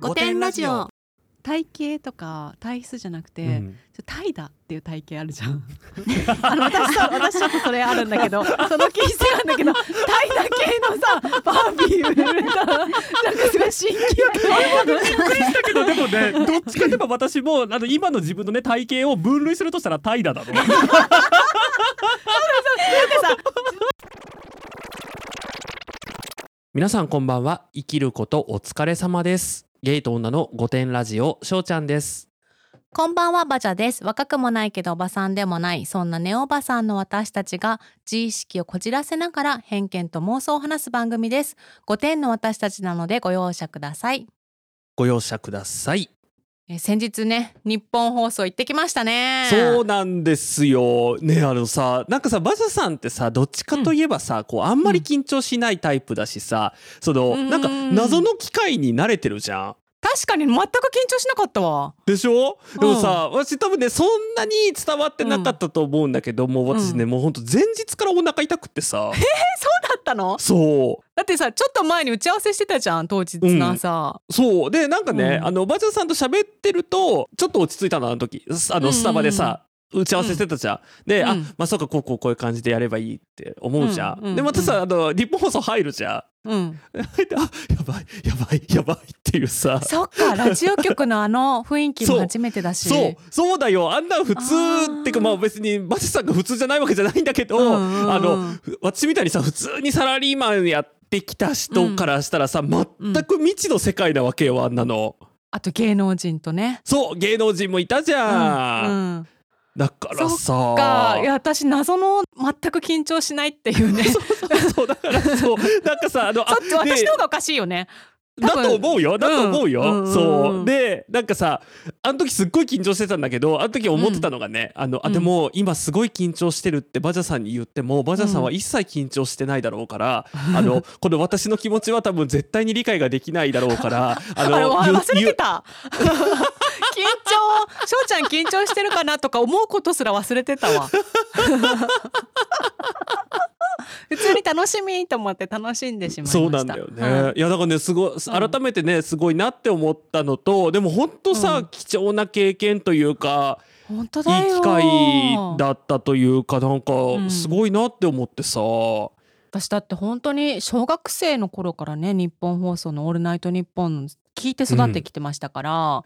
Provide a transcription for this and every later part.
五点ラジオ。体型とか体質じゃなくて、うん。タイだっていう体型あるじゃん。あの私さ私ちょっとそれあるんだけどその気質なんだけどタイだ系のさバービー売れたなんかすごい新規だけどでもねどっちかといえば私もあの今の自分のね体型を分類するとしたら怠惰だの。皆さんこんばんは。生きることお疲れ様ですゲイと女の御殿ラジオしょうちゃんです。こんばんはバジャです。若くもないけどおばさんでもないそんなネオバさんの私たちが自意識をこじらせながら偏見と妄想を話す番組です。5点の私たちなのでご容赦ください。ご容赦くださいえー先日ね日本放送行ってきましたね。そうなんですよ。ねあのさなんかさバジャさんってさどっちかといえばさ、こうあんまり緊張しないタイプだしさその、うん。なんか謎の機会に慣れてるじゃん確かに全く緊張しなかったわ。でしょ？でもさ、私多分ねそんなに伝わってなかったと思うんだけど、もう私ね、うもうほんと前日からお腹痛くってさ。だったの？そだってさちょっと前に打ち合わせしてたじゃん当日の朝、うそう。でなんかね、うん。あのおばあちゃんさんと喋ってるとちょっと落ち着いたのあの時。あうんうんうん。のスタバでさ、打ち合わせしてたじゃん。で、あうん。まあそうかこうこうこういう感じでやればいいって思うじゃん。でまたさあの日本放送入るじゃん。うん、であやばいやばいやばいっていうさ。そっかラジオ局のあの雰囲気も初めてだし。そう。そうだよ。あんな普通っていうかまあ別にマジさんが普通じゃないわけじゃないんだけど、あのふ私みたいにさ普通にサラリーマンやってきた人からしたらさ、全く未知の世界なわけよあんなの。あと芸能人とね。そう芸能人もいたじゃんうんだからさ。か。いや私謎の全く緊張しないっていうね。そ そうだからそう。なんかさあのあ私の方がおかしいよね。だと思うよ。だと思うよ、うんうんうん。そう。でなんかさあの時すっごい緊張してたんだけどあの時思ってたのがね、あのあうんでも今すごい緊張してるってバジャさんに言ってもバジャさんは一切緊張してないだろうから、あのこの私の気持ちは多分絶対に理解ができないだろうからああれわゆ忘れゆてた緊張翔ちゃん緊張してるかなとか思うことすら忘れてたわ。普通に楽しみと思って楽しんでしまいました。そうなんだよね、はい。い、やだからねすごい改めてねすごいなって思ったのとでも本当さ、うん。貴重な経験というか本当だよ。いい機会だったというかなんかん。すごいなって思ってさ、私だって本当に小学生の頃からね日本放送の「オールナイトニッポン」聞いて育ってきてましたから、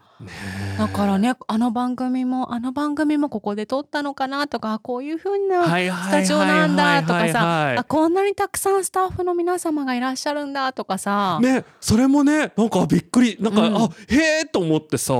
だからねあの番組もあの番組もここで撮ったのかなとかこういう風なはいスタジオなんだとかさあこんなにたくさんスタッフの皆様がいらっしゃるんだとかさ、ねそれもねなんかびっくりなんか、うん。あへえと思ってさ。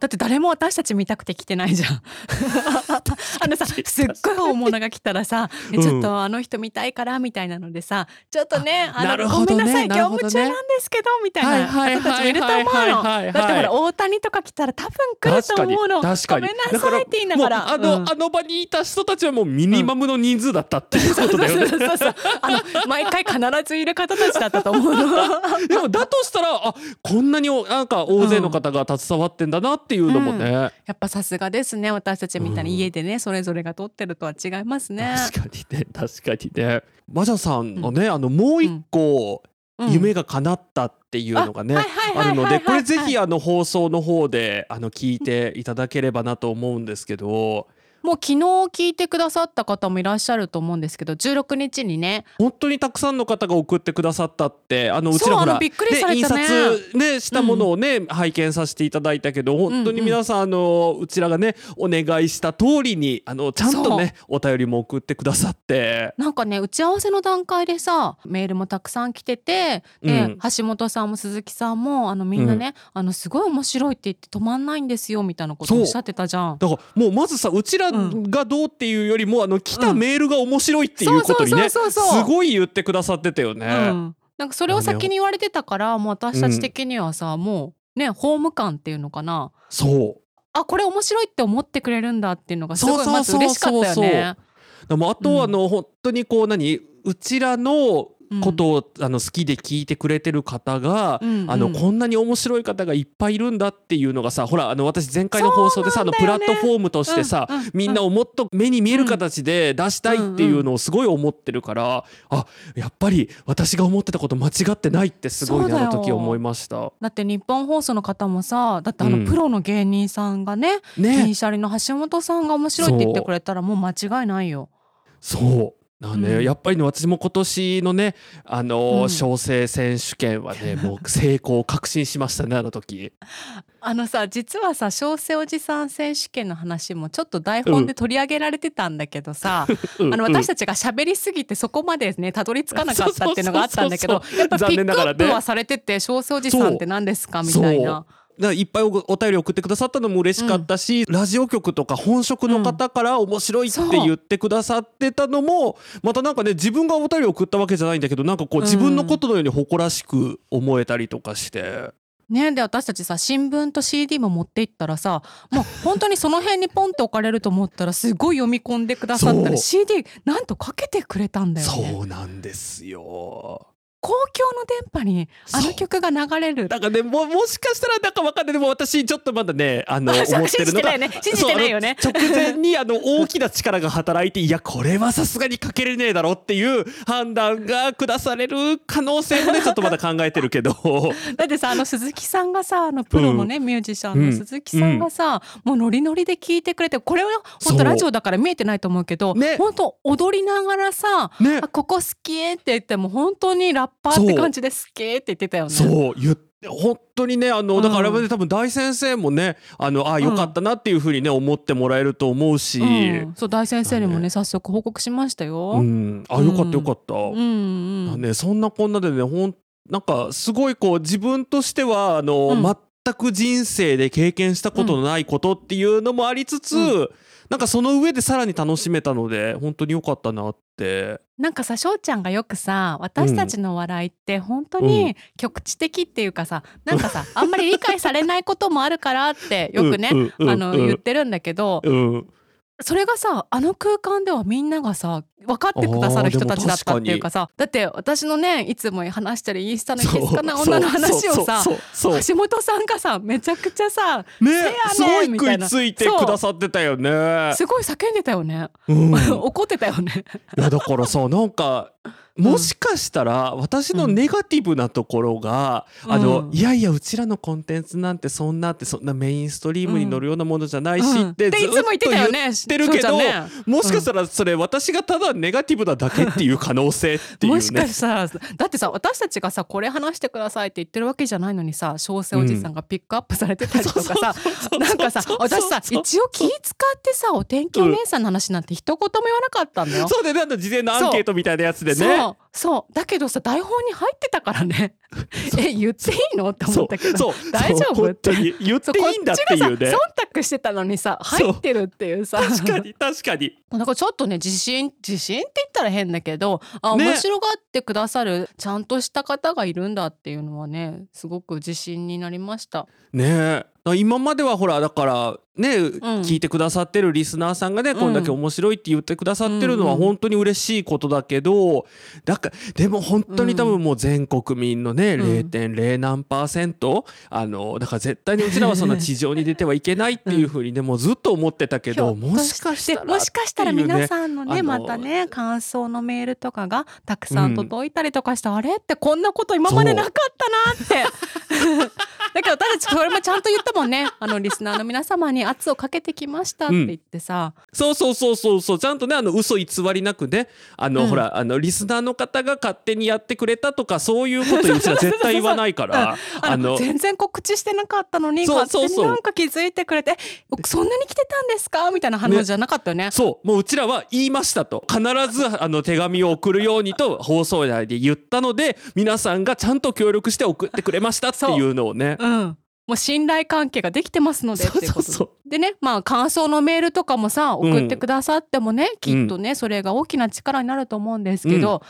だって誰も私たち見たくて来てないじゃん。あのさすっごい大物が来たらさ「えうん。ちょっとあの人見たいから」みたいなのでさ「ちょっとねあのごめんなさい業務中なんですけど」みたいな方たちもいると思うはいはいはい。だってほら大谷とか来たら多分来ると思うの。確かに。ごめんなさいって言いながら。あの、うん。あの場にいた人たちはもうミニマムの人数だったっていうことだよね、そうそうそうあの毎回必ずいる方たちだったと思うの。でもだとしたらあこんなにおなんか大勢の方が携わってんだなっていうのもね、やっぱさすがですね私たちみたいに家でね、それぞれが撮ってるとは違いますね。確かにね確かにね。マジャさんのね、あのもう一個うん夢が叶ったっていうのがね、あるのでこれぜひあの放送の方であの聞いていただければなと思うんですけどもう昨日聞いてくださった方もいらっしゃると思うんですけど16日にね。本当にたくさんの方が送ってくださったってあのうちらほらびっくりされたね。印刷ねしたものをね、拝見させていただいたけど本当に皆さんあのうちらがねお願いした通りにあのちゃんとねお便りも送ってくださって。なんかね打ち合わせの段階でさメールもたくさん来ててで、うん。橋本さんも鈴木さんもあのみんなね、あのすごい面白いって言って止まんないんですよみたいなことそう。おっしゃってたじゃん。だからもうまずさうちらがどうっていうよりもあの来たメールが面白いっていうことにねすごい言ってくださってたよね。うん、なんかそれを先に言われてたからもう私たち的にはさ、もうねホーム感っていうのかな。そう。あこれ面白いって思ってくれるんだっていうのがすごいまず嬉しかったよね。でもあと、うん。あの本当にこう何？うちらのことを、あの好きで聞いてくれてる方が、うんうん。あのこんなに面白い方がいっぱいいるんだっていうのがさほらあの私前回の放送でさ、あのプラットフォームとしてさ、うんうんうん。みんなをもっと目に見える形で出したいっていうのをすごい思ってるから、あやっぱり私が思ってたこと間違ってないってすごいねそうだよ。あの時思いました。だって日本放送の方もさだってあのうん。プロの芸人さんがねね。銀シャリの橋本さんが面白いって言ってくれたらもう間違いないよ。そうだね、うん。やっぱりね私も今年のねあの、うん。小生選手権はね もう成功を確信しましたねあの時。あのさ実はさ小生おじさん選手権の話もちょっと台本で取り上げられてたんだけどさ、あの私たちが喋りすぎてそこまでねたどり着かなかったっていうのがあったんだけどやっぱピ残念ながらねックアップはされてて小生おじさんって何ですか？みたいな。いっぱいおお便り送ってくださったのも嬉しかったし、ラジオ局とか本職の方から面白いって言ってくださってたのも、またなんかね自分がお便り送ったわけじゃないんだけどなんかこううん自分のことのように誇らしく思えたりとかして、ねで私たちさ新聞と CD も持って行ったらさもう 本当にその辺にポンって置かれると思ったらすごい読み込んでくださったりそう CD なんとかけてくれたんだよね。そうなんですよ。公共の電波にあの曲が流れる。だからねももしかしたらなんかわかんない。でも私ちょっとまだねあの 思ってるのが信じてないね。信じてないよね。直前にあの大きな力が働いていやこれはさすがにかけれねえだろっていう判断が下される可能性もね ちょっとまだ考えてるけど。だってさあの鈴木さんがさあのプロのね、ミュージシャンの鈴木さんがさ、もうノリノリで聞いてくれてこれは本当ラジオだから見えてないと思うけど、ね。本当踊りながらさね。あここ好きって言っても本当にラッパーって感じで好きって言ってたよね。そう言って本当にねあのうんだからあれはね多分大先生もねあのあよかったなっていうふうにね思ってもらえると思うし、うん。そう大先生にもねだね早速報告しましたよ。うん、あよかったよかった。うんうんね、そんなこんなでねほんなんかすごいこう自分としてはあの、うん。全く人生で経験したことのないことっていうのもありつつ、うなんかその上でさらに楽しめたので本当に良かったなって。なんかさ翔ちゃんがよくさ私たちの笑いって本当うん。に局地的っていうかさ、なんかさあんまり理解されないこともあるからってよくね、うんうんうん。あの言ってるんだけど、うん、それがさあの空間ではみんながさ分かってくださる人たちだったっていうかさだって私のねいつも話してるインスタの気づかない女の話をさ橋本さんがさめちゃくちゃさねすごい食いついてくださってたよね。すごい叫んでたよね、うん、い 怒ってたよね。やだからさなんかもしかしたら私のネガティブなところが、うん。あのうんいやいやうちらのコンテンツなんてそんなってそんなメインストリームに乗るようなものじゃないしうん。ってずっとでいつも言ってたよね。ってるけど、もしかしたらそれ私がただネガティブなだけっていう可能性っていうね。もしかしたらだってさ私たちがさこれ話してくださいって言ってるわけじゃないのにさ小生おじさんがピックアップされてたりとかさ、なんかさ私さ一応気使ってさお天気お姉さんの話なんて一言も言わなかったんだよ。そうでねあの事前のアンケートみたいなやつでね。そうそう。だけどさ台本に入ってたからね。え言っていいの？って思ったけど。大丈夫そう。本当に言って。いいんだっていうねそうこっちがさ忖度してたのにさ入ってるっていうさ。確かに確かに。なんかちょっとね自信自信って言ったら変だけどあね。面白がってくださるちゃんとした方がいるんだっていうのはねすごく自信になりました。ねえ今まではほらだからね、ん。聞いてくださってるリスナーさんがね、こんだけ面白いって言ってくださってるのはうんうん本当に嬉しいことだけどだからでも本当に多分もう全国民のね、うん。0.0何パーセントあのだから絶対にうちらはそんな地上に出てはいけないっていうふうにねもうずっと思ってたけど、もしかしたらもしかしたら皆さんのねまたね感想のメールとかがたくさん届いたりとかして、あれってこんなこと今までなかったなって。だけど私たちこれもちゃんと言ったもんねあのリスナーの皆様に圧をかけてきましたって言ってさ、そうそうそうそう。そうちゃんとねあの嘘偽りなくねあの、うん。ほらあのリスナーの方が勝手にやってくれたとかそういうことうちら 絶対言わないから。あの全然告知してなかったのにそうそう。そうになんか気づいてくれて「そんなに来てたんですか?」みたいな反応じゃなかったよね。そうもううちらは言いましたと。必ずあの手紙を送るようにと放送内で言ったので皆さんがちゃんと協力して送ってくれましたっていうのをね。うんもう信頼関係ができてますのでっていうそう。そうそでねまあ感想のメールとかもさ送ってくださってもね、きっとねそれが大きな力になると思うんですけど、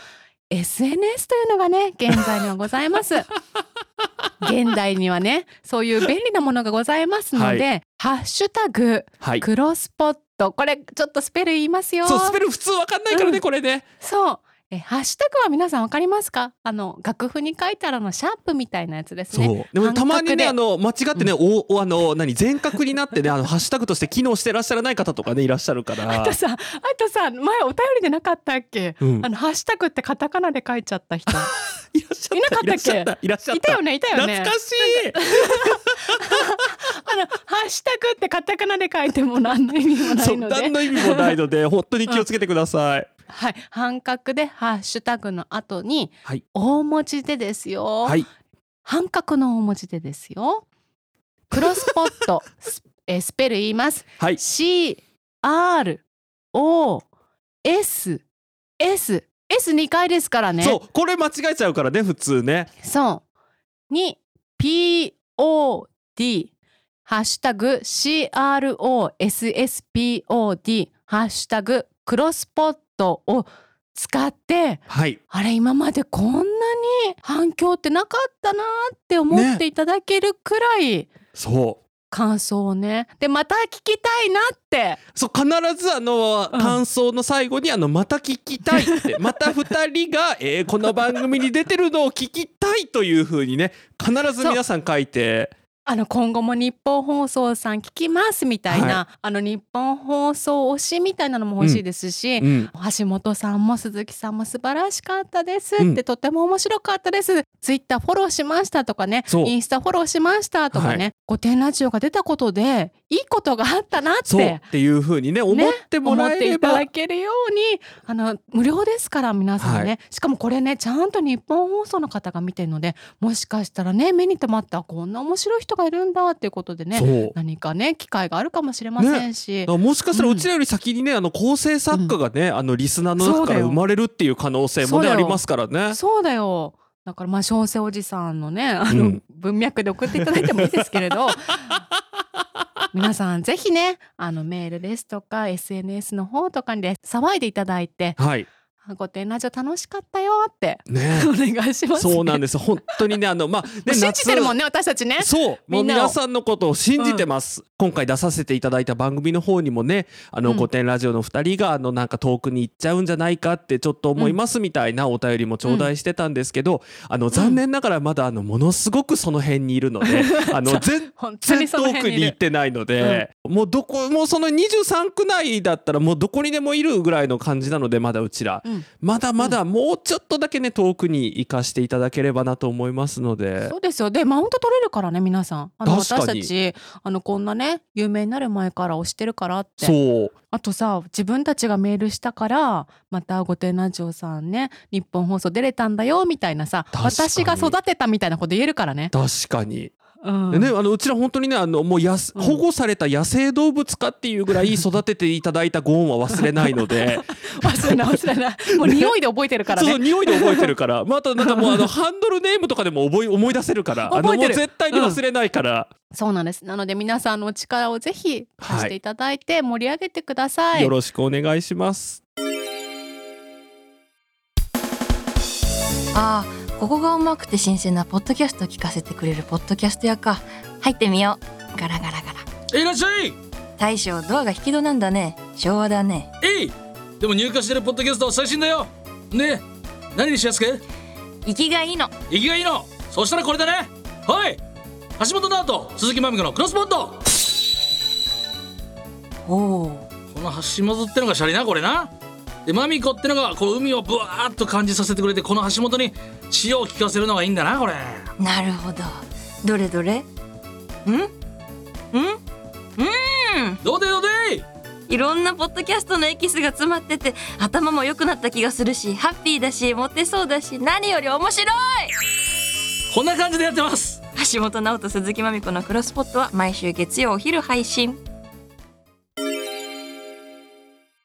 SNS というのがね現在にはございます。現代にはねそういう便利なものがございますので「ハッシュタグはい。クロスポット」これちょっとスペル言いますよ。そうスペル普通わかんないからね、うん。これね。そうえハッシュタグは皆さんわかりますか？あの楽譜に書いてあるのシャープみたいなやつですそう。ねで。もたまにねあの間違ってね、おおあの何全角になってねあのハッシュタグとして機能してらっしゃらない方とかね いらっしゃるから。あとさあとさ前お便りでなかったっけ、うん。あのハッシュタグってカタカナで書いちゃった人。いらっしゃいなかったっけ？いらっしゃった。いた。いたよね？いたよね？懐かしい。あのハッシュタグってカタカナで書いても何の意味もなそいうので。何の意味もないので本当に気をつけてください、はい。半角でハッシュタグの後にはい。大文字でですよ、はい。半角の大文字でですよ。クロスポットスえースペル言います。はい。C R O S S S2 回ですからね。そう。これ間違えちゃうからね普通ね。そう。に P O D ハッシュタグ C R O S S P O D ハッシュタグクロスポットを使ってはい。あれ今までこんなに反響ってなかったなって思っていただけるくらいそう。感想をね。でまた聞きたいなって。そう必ずあの、うん感想の最後にあのまた聞きたいって。また二人が、えーこの番組に出てるのを聞きたいという風にね必ず皆さん書いてあの今後も日本放送さん聞きますみたいな、あの日本放送推しみたいなのも欲しいですし、うん橋本さんも鈴木さんも素晴らしかったですって、うん。とても面白かったです。ツイッターフォローしましたとかねインスタフォローしましたとかね、は御殿ラジオが出たことでいいことがあったなって。っていう風にね思っても思っていたらえれば、だけるようにあの無料ですから皆さんね、はしかもこれねちゃんと日本放送の方が見てるのでもしかしたらね目に留まったこんな面白い人がいるんだっていうことでね何かね機会があるかもしれませんし、だからもしかしたらううんちらより先にね、あの構成作家がね、あのリスナーの中から生まれるっていう可能性もねありますからね。そうだよ。だからまあ小生おじさんのねあの、うん。文脈で送っていただいてもいいですけれど。皆さんぜひねあのメールですとか SNS の方とかにで騒いでいただいてはい。「御殿ラジオ楽しかったよ」って。ね。お。願いします、そうなんです。本当にね、あの、まあ、もねう信じてるもんね。ね私たちね。そう、もう皆さんのことを信じてます。今回出させていただいた番組の方にもね、あの、うん。御殿ラジオの二人が、あの、なんか遠くに行っちゃうんじゃないかってちょっと思いますみたいなお便りも頂戴してたんですけど、あの、残念ながらまだ、あの、ものすごくその辺にいるので、あの、全本当全にその遠くに行ってないので、もうどこもうその23区内だったらもうどこにでもいるぐらいの感じなのでまだうちら、うん。まだまだもうちょっとだけね遠くに行かしていただければなと思いますので。そうですよ。でマウント取れるからね皆さん。あの私たちあのこんなね有名になる前から推してるからって。そう。あとさ自分たちがメールしたからまた「御殿ラジオ」さんね日本放送出れたんだよみたいなさ私が育てたみたいなこと言えるからね。確かに、うん。でねあのうちら本当にねあのもうやすうん。保護された野生動物かっていうぐらい育てていただいたご恩は忘れないので。忘れない忘れない。もう匂いで覚えてるからそうそうね。匂いで覚えてるから。またなんかもうあのハンドルネームとかでも覚え思い出せるから。あのもう覚えてる絶対に忘れないから、そうなんです。なので皆さんのお力をぜひ貸していただいて盛り上げてください。よろしくお願いします。ああここがうまくて新鮮なポッドキャストを聞かせてくれるポッドキャスト屋か。入ってみよう。ガラガラガラ。いらっしゃい！大将ドアが引き戸なんだね。昭和だね。えい！でも入荷してるポッドキャストは最新だよ。ね。何にしやすく生きがいいの。生きがいいの。そしたらこれだね。はい！橋本直人鈴木まみこのクロスポットおおこの橋本ってのがシャリなこれなでまみこってのがこう海をブワーッと感じさせてくれてこの橋本に潮を聞かせるのがいいんだなこれ。なるほど。どれどれ？ん？ん？うん！どうでどうでいろんなポッドキャストのエキスが詰まってて頭も良くなった気がするしハッピーだしモテそうだし何より面白い！こんな感じでやってます。橋本直人鈴木まみこのクロスポットは毎週月曜お昼配信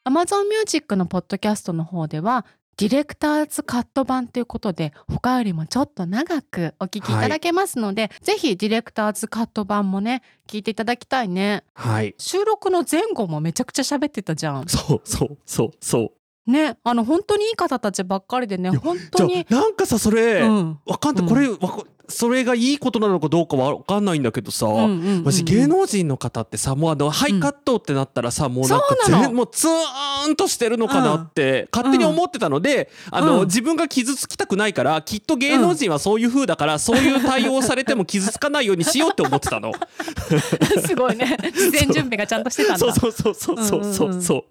Amazon Music のポッドキャストの方ではディレクターズカット版ということで他よりもちょっと長くお聞きいただけますので、ぜひディレクターズカット版もね聞いていただきたいね。はい。収録の前後もめちゃくちゃ喋ってたじゃん。そうそうそうそう。ねあの本当にいい方たちばっかりでね本当にあなんかさそれ、うん。わかんない、うんこれわかそれがいいことなのかどうかわかんないんだけどさ、うんうんうんうん。私芸能人の方ってさもうあのハイカットってなったらさ、もうなんか全もうツーンとしてるのかなって勝手に思ってたので、あの、うん自分が傷つきたくないからきっと芸能人はそういう風だから、そういう対応されても傷つかないようにしようって思ってたの。すごいね。事前準備がちゃんとしてたんだ。そう。そうそうそうそうそうそう。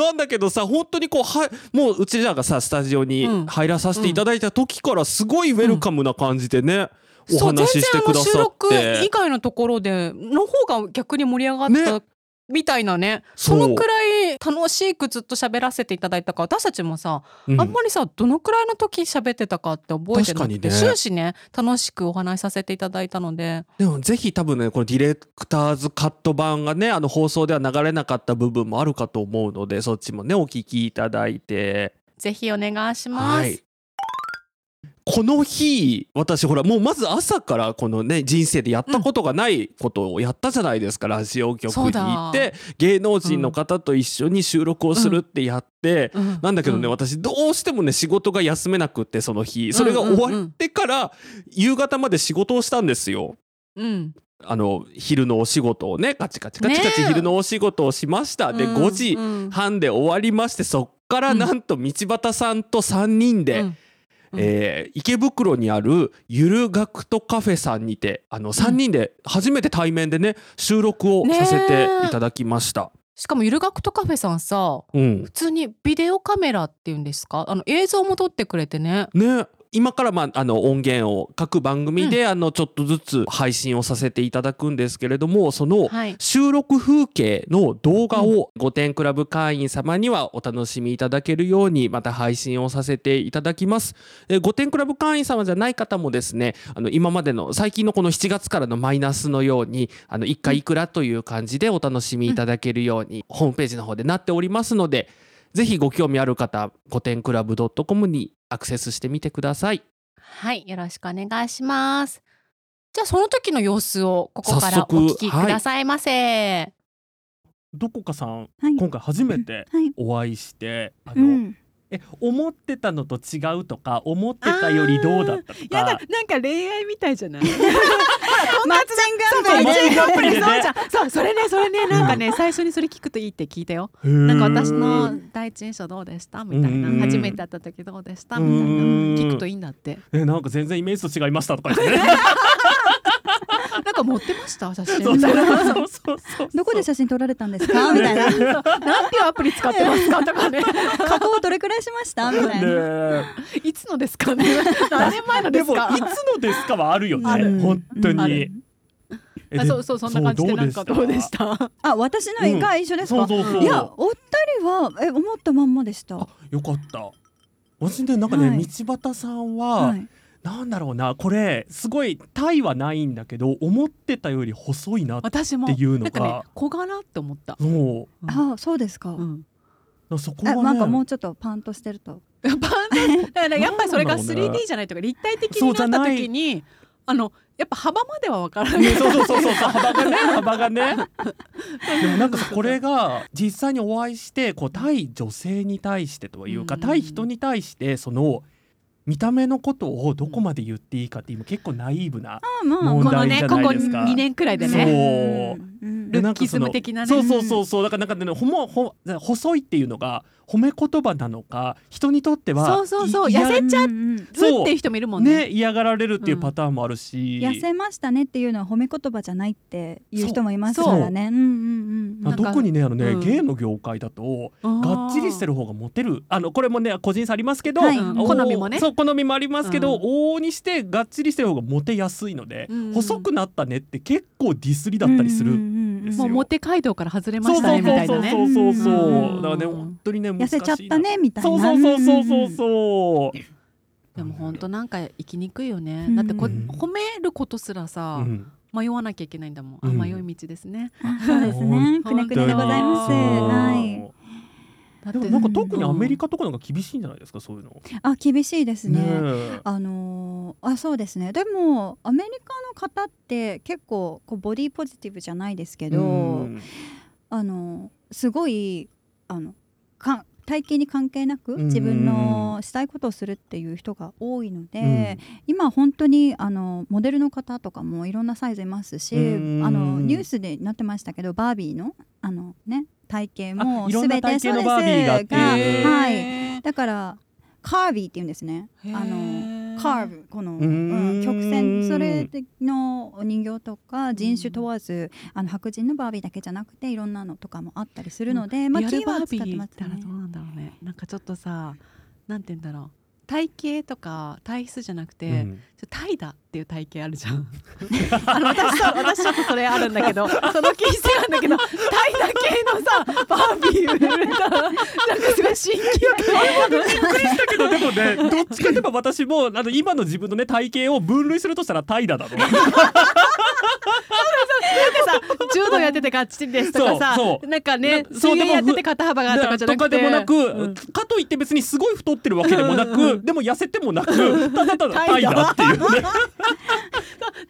なんだけどさ本当にこうはもううちらがさスタジオにうん。入らさせていただいた時からすごいウェルカムな感じでね、おそう全話しして然あの収くださっ録て以。外のところでの方が逆に盛り上がった、ね。みたいなね。そのくらい楽しくずっと喋らせていただいたから私たちもさ、うん。あんまりさどのくらいの時喋ってたかって覚えてなくて、ね。終始ね楽しくお話しさせていただいたので。でもぜひ多分ねこのディレクターズカット版がねあの放送では流れなかった部分もあるかと思うのでそっちもねお聞きいただいて。ぜひお願いします。はいこの日私ほらもうまず朝からこのね人生でやったことがないことをやったじゃないですか、ラジオ局に行って芸能人の方と一緒に収録をするってやって、うん。なんだけどね、うん。私どうしてもね仕事が休めなくってその日。それが終わってから夕方まで仕事をしたんですよ。うん。あの昼のお仕事をねカチカチカチカチ昼のお仕事をしました、でうん。5時うん。半で終わりましてそっからなんと道端さんと3人で、うん。えー池袋にあるゆるがくとカフェさんにてあの3人で初めて対面でね収録をさせていただきました。しかもゆるがくとカフェさんさうん。普通にビデオカメラっていうんですか？あの映像も撮ってくれてね。ね今から、まあ、あの音源を各番組で、あのちょっとずつ配信をさせていただくんですけれどもそのはい。収録風景の動画を御殿クラブ会員様にはお楽しみいただけるようにまた配信をさせていただきます。えー御殿クラブ会員様じゃない方もですねあの今までの最近のこの7月からのマイナスのようにあの1回いくらという感じでお楽しみいただけるように、ホームページの方でなっておりますのでぜひご興味ある方御殿クラブ .com にアクセスしてみてください。はいよろしくお願いしますじゃあその時の様子をここからお聞きくださいませ、どこかさんはい今回初めてはい。お会いしてあの、うん。え思ってたのと違うとか思ってたよりどうだったとやだかなんか恋愛みたいじゃない？マッチングアプリそうそれねそれね。なんかね最初にそれ聞くといいって聞いたよ。ななんか私の第一印象どうでした？みたいうん。な初めて会った時どうでした？みたいな。うん。聞くといいんだって。えなんか全然イメージと違いましたとか言ってね か持ってました？写真。そうそうみたいなそうそう。そう どこで写真撮られたんですか？みたいな。なんていうアプリ使ってますか？とかね。加工どれくらいしました？みたいな。ね。いつのですかね？何年前のでもいですかつのですかはあるよね。ある。本当うんあにあそうそうそんな感じでなんかどうでした。あ、私のが一緒ですか？そうそうそう。いや、お二人はえ思ったまんまでした。あよかった。私ねなんかね、はい。道端さんは、はい。なんだろうなこれすごい体はないんだけど思ってたより細いなって私もいうのなんかねが小柄って思った。そう。うん。あ、そうですか。うん。そこはね。えなんかもうちょっとパンとしてると。パンだからやっぱりそれがなんだろうね 3D じゃないとか立体的になった時にあのやっぱ幅までは分からない。ねそうそうそうそうそう。幅がね幅がね。でもなんかさこれが実際にお会いしてこう対女性に対してというかうん。対人に対してその見た目のことをどこまで言っていいかっていう結構ナイーブな問この題じゃねここないですか。2年くらいでね。うんルッキズム的なね。そうそうそうそうだからなんかねほもほ細いっていうのが褒め言葉なのか人にとってはそうそうそう。痩せちゃうっていう人もいるもんね。ね嫌がられるっていうパターンもあるし、痩せましたねっていうのは褒め言葉じゃないっていう人もいますからね。う。んうんうん。特にねあのね、うん。ゲイの業界だとがっちりしてる方がモテる。あのこれもね個人差ありますけど、はい。好みもね。そう好みもありますけど、うん。往々にしてがっちりしてる方がモテやすいので、うん。細くなったねって結構ディスりだったりする。うんうんうんですよ。もうモテ街道から外れましたねみたいなね。そうそうそうそううん。だからね本当にね難痩せちゃったねみたいな。そうそうそうそうそうそうでも本当なんか生きにくいよね。うん。だってこうん褒めることすらさうん。迷わなきゃいけないんだもん。あうん。迷い道ですね。あそうですね。くねくねでございます。うんはい。でもなんか特にアメリカとかの厳しいんじゃないですかそういうの。あ、厳しいですね。え。あのーあそうですね。でもアメリカの方って結構こうボディポジティブじゃないですけど、うん。あのすごいあのか体型に関係なくん。自分のしたいことをするっていう人が多いので、今本当にあのモデルの方とかもいろんなサイズいますし、うん。あのニュースでなってましたけどバービーのあのね体型もあいろんな全てそうです。がはい。だからカービーって言うんですね。あのカーブこの、ううん。ん、曲線それのお人形とか人種問わず、あの白人のバービーだけじゃなくていろんなのとかもあったりするので、まあキーワード使ってバービーますねったらどうなんだろうね。なんかちょっとさなんて言うんだろう体型とか体質じゃなくて、うん。ちょタイだっていう体型あるじゃん。あの私さ私ちょっとそれあるんだけどその気質なんだけどタイだ系のさバービー売れたなんかすごい親近感びっくりしたけどでもねどっちかといえば私もあの今の自分のね体型を分類するとしたら怠惰だ の。さ柔道やっててガッチリですとかさなんかねなそう水泳やってて肩幅がとかじゃなくて。とかでもなく、うん。かといって別にすごい太ってるわけでもなく、でも痩せてもなくただただ怠怠惰惰っていうね。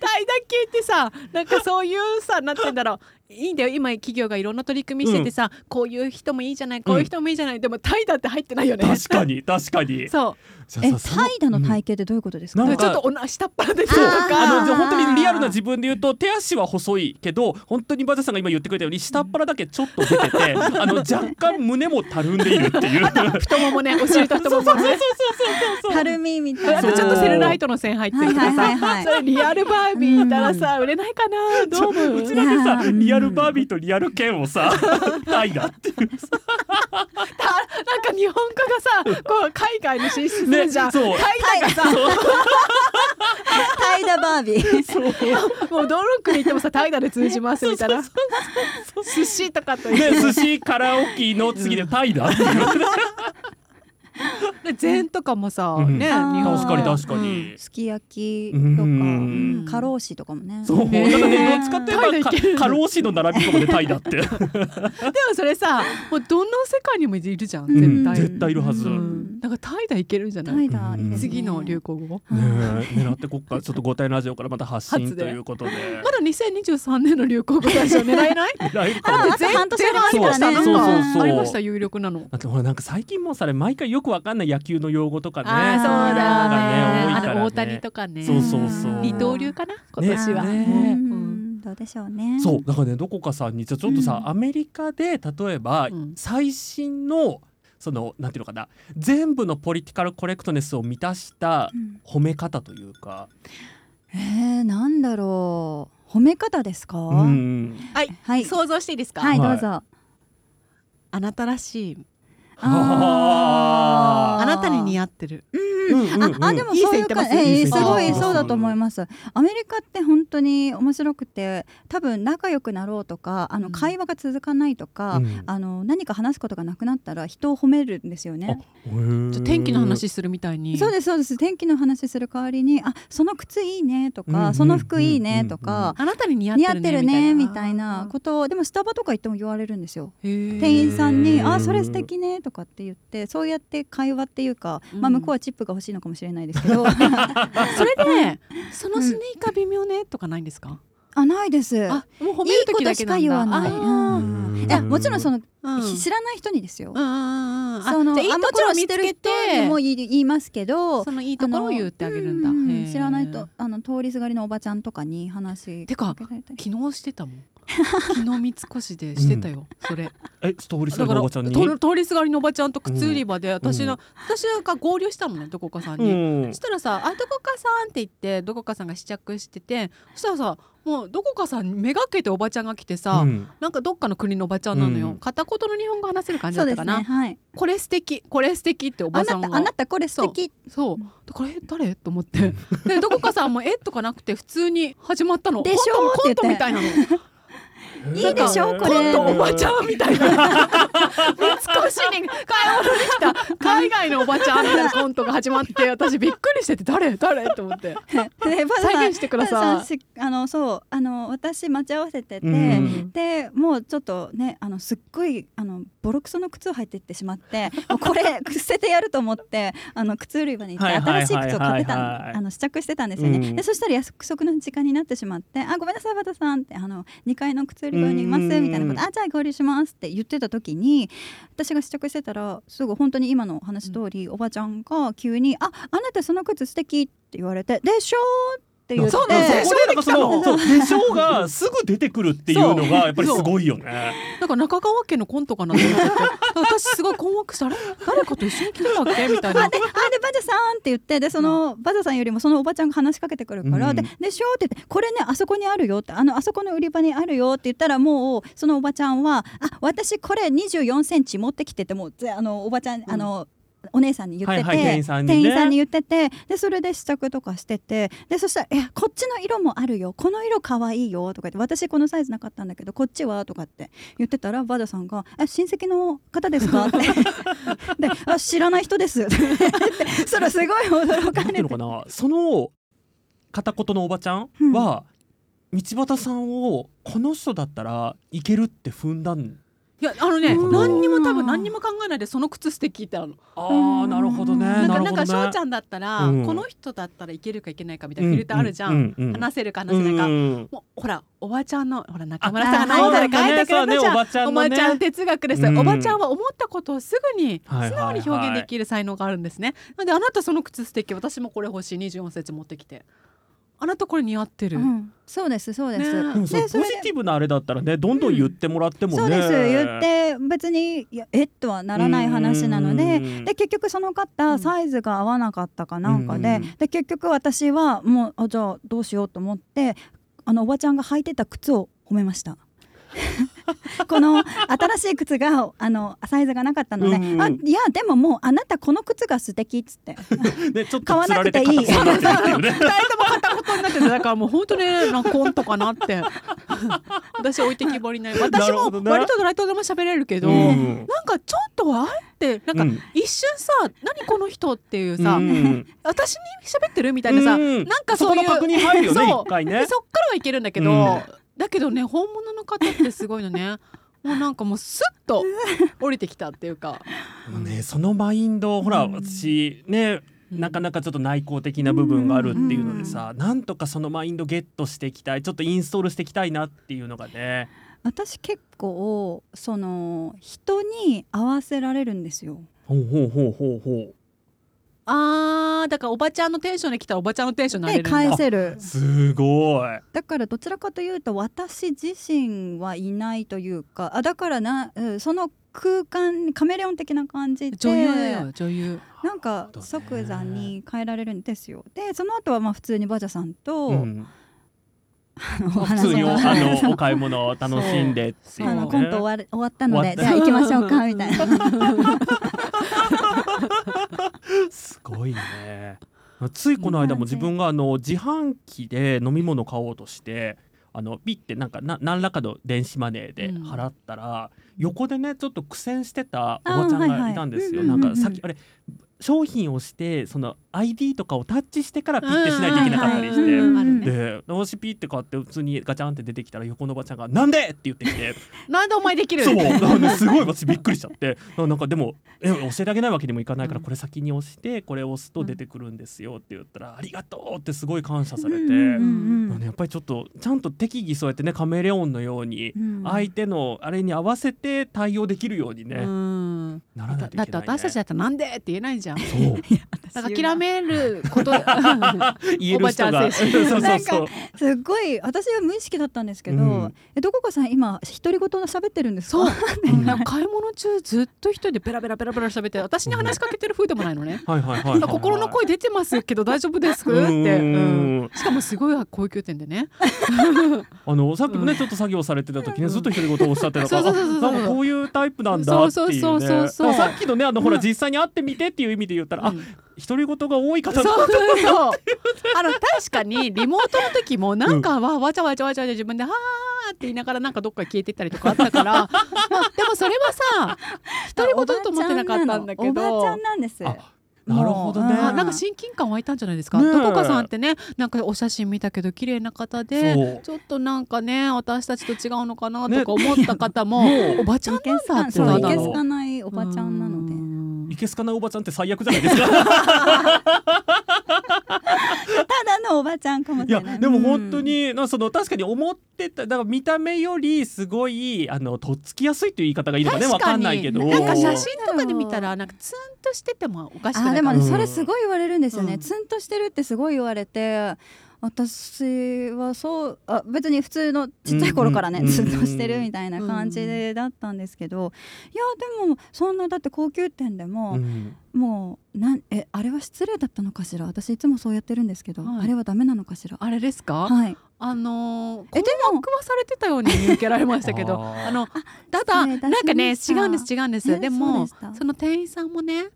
タイだ系ってさなんかそういうさなんて言うんだろう。いいんだよ。今企業がいろんな取り組みしててさ、こういう人もいいじゃないこういう人もいいじゃない、でもタイだって入ってないよね。確かに確かに。そうえじゃあさそのタイダの体型ってどういうことですか、なんかちょっとおな下っ腹でとかあのじゃあ本当にリアルな自分で言うと手足は細いけど本当にバザさんが今言ってくれたように下っ腹だけちょっと出てて あの若干胸もたるんでいるっていう。太ももねお尻と太ももねたるみみたいな。あとちょっとセルライトの線入ってるとかそれリアルバービーいたらさ、売れないかな？どう思う？うちらでさリアルバービーとリアルケンをさタイだっていう。なんか日本語がさこう海外に進出するじゃん、ねそう。タイだがさ。タイダバービー。もうどの国行ってもさタイだで通じますみたいな。寿司とかとね寿司カラオケの次でタイだっていう。で禅とかもさ、うん。ね確かに確かに。すき焼きとか、うん。うん。過労死とかもね。そう、へーだからね、どっちかっていうと、過労死の並びとかでタイだって。でもそれさもうどの世界にもいるじゃんうん。絶対、絶対いるはず。ねうん、だからタイだいけるんじゃない？タイダいいですね。次の流行語？え、狙ってこっから、ちょっと五体ラジオからまた発信ということで。まだ2023年の流行語大賞狙えない？狙えるかあなあと半年ありますからねそうそうそう。そうありました？有力なの。だってほらなんか最近もうさ毎回よくわかんない野球の用語とかね。そうだよねなんかね多いからね。あの大谷とかね。そうそうそう。二刀流かな？今年は、ね。うねん。どうでしょうね。そうだからねどこかさんにちょっとさ、うん。アメリカで例えば、うん。最新のそのなんていうのかな全部のポリティカルコレクトネスを満たしたうん。褒め方というか、えー、なんだろう。褒め方ですか、うん、はい、はい。想像していいですか、はいはい。どうぞ。あなたらしいあー。あなたに似合ってる。うんうん。うんうんああでもそういうかいえーすすごいそうだと思います。アメリカって本当に面白くて多分仲良くなろうとかあうん。の会話が続かないとか、うん。あの何か話すことがなくなったら人を褒めるんですよね。天気の話するみたいに。そうですそうです。天気の話する代わりにあその靴いいねとか、うんその服いいねとか、あなたに似合ってるねみみたいなことをでもスタバとか行っても言われるんですよ。店店員さんに「へー。あそれ素敵ね」とかって言ってそうやって会話っていうか、まあ、うん向こうはチップが欲しいのかもしれないですけど。それでそのスニーカー微妙ねとかないんですか、あないです。あもう褒める時だけなんだ。いいことしか言わない。いやもちろんその、うん。知らない人にですよ。うんうんうんうん。あそのあいいあもちろん知ってるところを見つけ人にもて言いますけどそのいいところを言ってあげるんだ。知らないとあの通りすがりのおばちゃんとかに話て。か昨日してたもん。昨日三越でしてたよ、それ。えストーリーすだからるおばちゃんに？と通りすがりのおばちゃんと靴売り場で私の、うん。私が合流したのねどこかさんうに、ん。そしたらさ「あどこかさん」って言ってどこかさんが試着しててそしたらさもうどこかさめがけておばちゃんが来てさ、うん。なんかどっかの国のおばちゃんなのよ、うん。片言の日本語話せる感じだったかな、ねはい。これ素敵。これ素敵っておあばさんがなたあなたこれ素敵。そう。でこれ誰？と思って。でどこかさんもえとかなくて普通に始まったの。でしょコントみたいなのいいでしょなんかこれコントおばちゃんみたいな。三越に買い物に来た。海外のおばちゃんみたいなコントが始まって私びっくりしてて誰？誰？と思って。でバズさん再現してくださいバズさんしあのそうあの私待ち合わせてて、うん。でもうちょっとねあのすっごいあのボロクソの靴を履いてってしまってこれ捨ててやると思ってあの靴売り場に行って新しい靴を買ってたあの試着してたんですよね、うん。でそしたら約束の時間になってしまって「あごめんなさい和田さん」ってあの2階の靴売りり側にいますうんみたいなことあじゃあ合流しますって言ってた時に私が試着してたらすぐ本当に今の話通り、おばちゃんが急に「ああなたその靴素敵って言われて「でしょ?」って言って。そうなんですそこでなんかそのそう。でしょうがすぐ出てくるっていうのがやっぱりすごいよね。なんか中川家のコントかなと思って。て私すごい困惑してあれ？誰かと一緒に来てたっけ？みたいな。で、あでバジャさんって言ってでその、バジャさんよりもそのおばちゃんが話しかけてくるから、うん。ででしょって言ってこれねあそこにあるよってあのあそこの売り場にあるよって言ったらもうそのおばちゃんはあ私これ24センチ持ってきててもうぜあのおばちゃん、あのお姉さんに言ってて、はいはい店員さんにね。店員さんに言っててでそれで試着とかしててでそしたら「えこっちの色もあるよ。この色可愛いよ」とか言って「私このサイズなかったんだけどこっちは?」とかって言ってたらバジャさんが「え親戚の方ですか?」って。であ知らない人ですって言ってそれすごい驚かれて。のかな？その片言のおばちゃんは、道端さんをこの人だったらいけるって踏んだん。いやあのねうん。何にも多分何にも考えないでその靴素敵ってあの。あーなるほどね。なんかなんか翔ちゃんだったら、うん。この人だったらいけるかいけないかみたいなフィルターあるじゃん、話せるか話せないか、うんもうほらおばちゃんのほら中あ村さんがあノートで書い。てくれたじゃん、おばちゃんおのね。ばちゃん哲学です、うん。おばちゃんは思ったことをすぐに素直に表現できる才能があるんですね、なんであなたその靴素敵私もこれ欲しい。24センチ持ってきてあなたこれ似合ってる、うん。そうですそうです、ね。でもそれで。ジティブなあれだったらねどんどん言ってもらっても。ね、そうです。言って別にえ？っとはならない話なので。うん。で結局その方サイズが合わなかったかなんかで。うん。で結局私はもうあじゃあどうしようと思ってあのおばちゃんが履いてた靴を褒めました。この新しい靴があのサイズがなかったので、うんあいやでももうあなたこの靴が素敵っつって。ねちょっ買わとつられてなくていい片方になってるっていう。ね 二人とも片言になっててだからもう本当ねなんかコントかなって。私置いてきぼりな。い私も割と誰とでも喋れるけど、うん。なんかちょっとはってなんかうん。一瞬さ「何この人」っていうさ、うん。私に喋ってるみたいなさ、うん。なんかそういうそこの確認入るよねそうね。でそっからはいけるんだけど、うんだけどね本物の方ってすごいのね。もうなんかもうスッと降りてきたっていうか。もうねそのマインドほらうん。私ねなかなかちょっと内向的な部分があるっていうのでさ、なんとかそのマインドゲットしていきたいちょっとインストールしていきたいなっていうのがね。私結構その人に合わせられるんですよ。ほうほうほうほうほあーだからおばちゃんのテンションで来たらおばちゃんのテンションになれでるんだ。返せる。うすごい。だからどちらかというと私自身はいないというかあだからな、うんその空間カメレオン的な感じで女優だよ女優。なんか即座に変えられるんですよ。でその後はまあ普通にバジャさんと、うん。お普通にのお買い物を楽しんであのコント終わる終わったのでじゃあ行きましょうかみたいな。すごいね。ついこの間も自分があの自販機で飲み物買おうとしてあのピッてなんかな何らかの電子マネーで払ったら、横でねちょっと苦戦してたおばちゃんがいたんですよ。なんかさっきあれ商品をしてその ID とかをタッチしてからピッてしないといけなかったりして。で私ピッて買って普通にガチャンって出てきたら横のおばちゃんが「なんで!」って言ってきてなんでお前できる？そう。すごい私びっくりしちゃって。ななんかでもえ教えてあげないわけにもいかないから、うん。これ先に押してこれ押すと出てくるんですよって言ったら、ありがとうってすごい感謝されて、やっぱりちょっとちゃんと適宜そうやってねカメレオンのようにうん。相手のあれに合わせて対応できるようにね、うん。ならないといだってけない、ね、私たちだったらなんで？って言えないじゃんそう。なんか諦めること。言える人が。おばちゃん精神 そうそうそう。すっごい私は無意識だったんですけど、うん。えどこかさん今独り言喋ってるんですか？そう。うん。なんか買い物中ずっと一人でベラベラベラベラ喋って私に話しかけてる風でもないのね。はいはいはい心の声出てますけど大丈夫です。って、うん。うんしかもすごい高級店でね。あのさっきもね、うん。ちょっと作業されてた時ねずっと独り言をおっしゃってた。からそうそうそうそう。あなんかこういうタイプなんだっていうね。そうそうそうそうだからさっきのねあのほらうん。実際に会ってみてっていう意味で言ったら、うんあ独り言が多い方だそうそうそうあの確かにリモートの時もなんかわわちゃわちゃわちゃわちゃ自分で「はー」って言いながらなんかどっか消えてったりとかあったからまあでもそれはさ独り言と思ってなかったんだけおばちゃどんなんです。あなるほどねなんか親近感湧いたんじゃないですか、ねえどこかさんってねなんかお写真見たけど綺麗な方でちょっとなんかね私たちと違うのかなねとか思った方も、もうおばちゃんなんだってただのけすかないおばちゃんなので。うん。いけすかないおばちゃんって最悪じゃないですか。だのおばちゃんかもしいやれない。でも本当に、なその確かに思ってただから見た目よりすごいあのとっつきやすいという言い方がいいのかねわかんないけど。なんか写真とかで見たらなんかツンとしててもおかしくないかなあでもねそれすごい言われるんですよね、うん。ツンとしてるってすごい言われて私はそうあ別に普通のちっちゃい頃からね、うんうんツンとしてるみたいな感じでだったんですけど、いやでもそんなだって高級店でも、うん。もうなんえあれは失礼だったのかしら？私いつもそうやってるんですけど、はい。あれはダメなのかしら？あれですか、はい。あのー、えでも困惑はされてたように見受けられましたけど あのただなんかね違うんです違うんです。でもその店員さんもね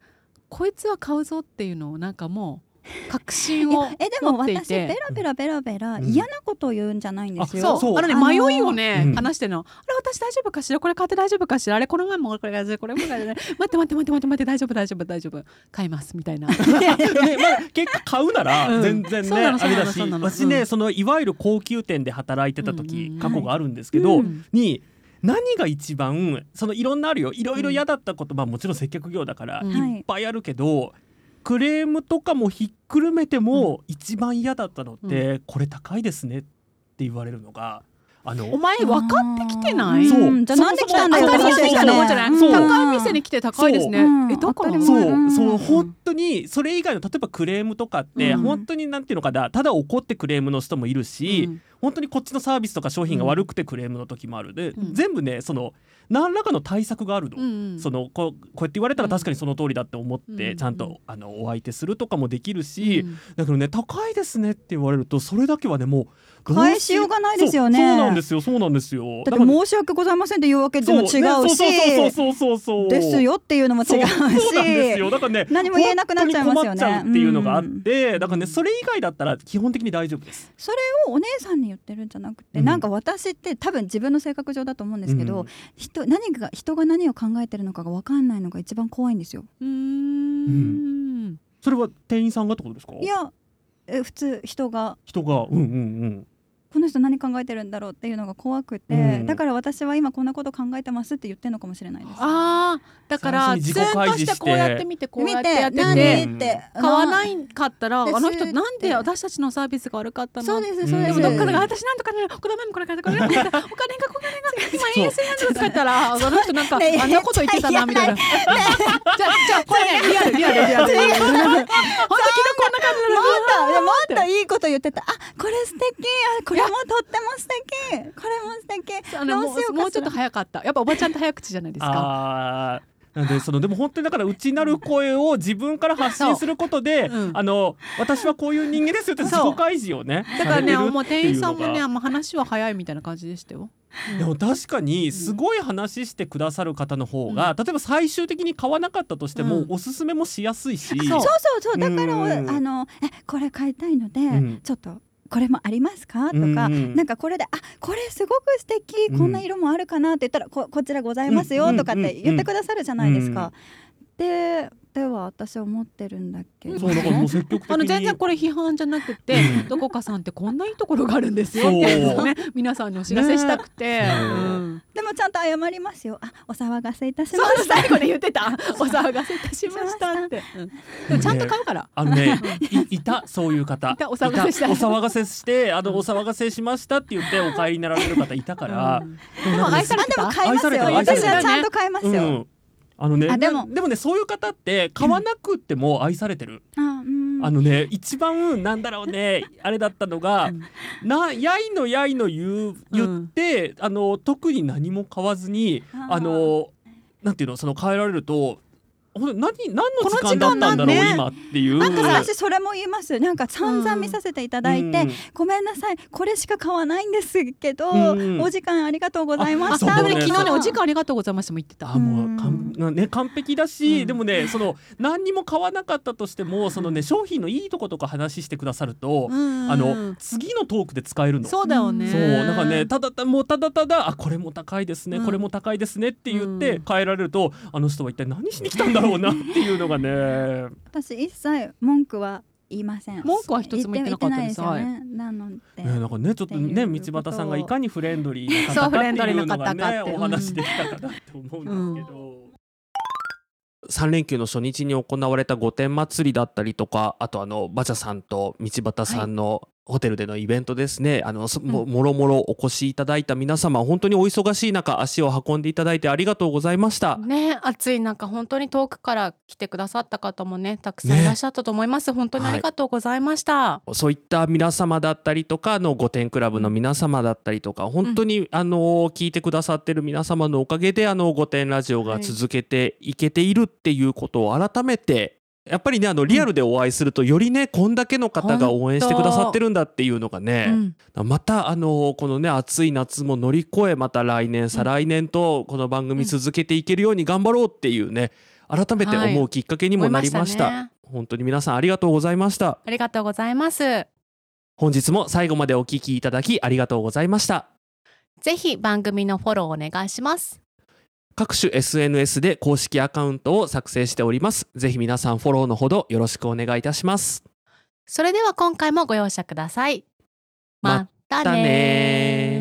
こいつは買うぞっていうのをなんかもう確信をえでも持ってい私ベてラベラベラベラうん。嫌なことを言うんじゃないんですよ。そうそう。あのねあのー迷いをね、うん。話してるの。あれ私大丈夫かしら？これ買って大丈夫かしら？あれこの前もこれ買ってこれも買って待って待って待って待って待って大丈夫大丈夫大丈夫。買いますみたいな。ね まあ、結果買うならうん。全然ね、あれだし。私ね、うん。そのいわゆる高級店で働いてた時、うん。過去があるんですけど、うん。に何が一番そのいろんなあるよ。いろいろ嫌だったこと、まあもちろん接客業だからうん。いっぱいあるけど、クレームとかもひっくるめても一番嫌だったのって、これ高いですねって言われるのがあのお前分かってきてない？そう。うん。じゃあなんで来たんだよ？当たり話でしたね。前じゃない。そう高い店に来て高いですね。えだから？うんそう、うん。そう。本当にそれ以外の例えばクレームとかって、うん。本当になんていうのかな。ただ怒ってクレームの人もいるし、うん本当にこっちのサービスとか商品が悪くてクレームの時もあるで、うん。全部ねその何らかの対策があるの。うん。うんそのこうこうやって言われたら確かにその通りだって思って、うん。ちゃんとあのお相手するとかもできるし、うん。だけどね高いですねって言われるとそれだけはねもう返しようがないですよね。そうなんですよ。そうなんですよ。だって申し訳ございませんって言うわけでも違うし、ねそうそうそうそうそうですよっていうのも違うしそうなんですよ。だからね何も言えなくなっちゃいますよね。っちゃうっていうのがあって、うん。だからねそれ以外だったら基本的に大丈夫です。それをお姉さんに言ってるんじゃなくて、うん。なんか私って多分自分の性格上だと思うんですけど、うん。人何が人が何を考えてるのかが分かんないのが一番怖いんですよ。うーん。それは店員さんがってことですか？いやえ普通人が。人がうんうんうんこの人何考えてるんだろうっていうのが怖くて、うんだから私は今こんなこと考えてますって言ってるのかもしれないです。あーだから最初に自己ツンと開示してこうやって見てこう見やってやっててって買わないかったらあの人なんで私たちのサービスが悪かったの？そうですうんそうです。でもどっかで私なんとかねこの前もこれ買ってこれ買ってお金がお金が今円安になってるとか言ったら あの人なんかねあんなこと言ってたなみたいな。じゃあじゃあこれねリアルリアルリアル。本当昨日こんな感じもっともっといいこと言ってた。あこれ素敵あこれもとっても素敵。これも素敵。あのもどうもうちょっと早かった。やっぱおばちゃんと早口じゃないですか。あー。なんでそのでも本当にだから内なる声を自分から発信することで、そう。うん。あの私はこういう人間ですよって自己開示をねだからねもう店員さんもねもう話は早いみたいな感じでしたよ。でも確かにすごい話してくださる方の方が、例えば最終的に買わなかったとしても、うん。おすすめもしやすいし、そうそうそう。そうだからおうん。あのえこれ買いたいので、ん。ちょっとこれもありますか？とか、うんなんかこれであこれすごく素敵うんこんな色もあるかなって言ったら、ここちらございますよとかって言ってくださるじゃないですか。ででは私は思ってるんだけど、そうだからもう積極的にあの全然これ批判じゃなくて、うん。どこかさんってこんないいところがあるんですよ。ってね。皆さんにお知らせしたくて、ね。うん。でもちゃんと謝りますよ。あお騒がせいたしました。最後で言ってた。お騒がせいたしましたって、うんでもちゃんと買うから、あのねい いたそういう方。いたお騒がせした。お騒がせしてあのお騒がせしましたって言ってお帰りになられる方いたから、うん。ででも愛されあでもてた買いますよ。私はちゃんと買いますよ。うんあのねあでも。なでもねそういう方って買わなくっても愛されてる、あのね一番なんだろうね あれだったのが、なやいのやいの言う言って、あの特に何も買わずにあのなんていうのその変えられるとほんと何何の時間だったんだろう、ね今っていう。あと私それも言います。なんか散々見させていただいて、うん。ごめんなさい。これしか買わないんですけど、うん。お時間ありがとうございまあしたね昨日ねお時間ありがとうございましたも言ってた。あもうかん。ね完璧だし、うん。でもねその何にも買わなかったとしてもそのね商品のいいとことか話してくださると、うんあの次のトークで使えるの。そうだよね。そうだからねただたもうただただあこれも高いですね、うん。これも高いですねって言ってうん。変えられると、あの人は一体何しに来たんだろうなっていうのがね。私一切文句は言いません。文句は一つも言ってなかったです。言ってないですよね、なので、ねなんかねちょっとね道端さんがいかにフレンドリーなそう方かってフレンドリーないうのがね方かってお話できたかなと思うんですけど。3連休の初日に行われた御殿祭りだったりとかあとあのバチャさんと道端さんのホテルでのイベントですね。あのそももろもろお越しいただいた皆様本当にお忙しい中足を運んでいただいてありがとうございました。ね暑い中本当に遠くから来てくださった方もねたくさんいらっしゃったと思います、本当にありがとうございました、そういった皆様だったりとかあの御殿クラブの皆様だったりとか本当に、あの聞いてくださってる皆様のおかげであの御殿ラジオが続けていけているっていうことを改めてやっぱりねあのリアルでお会いするとよりねこんだけの方が応援してくださってるんだっていうのがね、うん。またあのこのね暑い夏も乗り越えまた来年再来年とこの番組続けていけるように頑張ろうっていうね改めて思うきっかけにもなりました,、思いましたね。本当に皆さんありがとうございました。ありがとうございます。本日も最後までお聞きいただきありがとうございました。ぜひ番組のフォローお願いします各種 SNS で公式アカウントを作成しております。ぜひ皆さんフォローのほどよろしくお願いいたします。それでは今回もご容赦ください。またね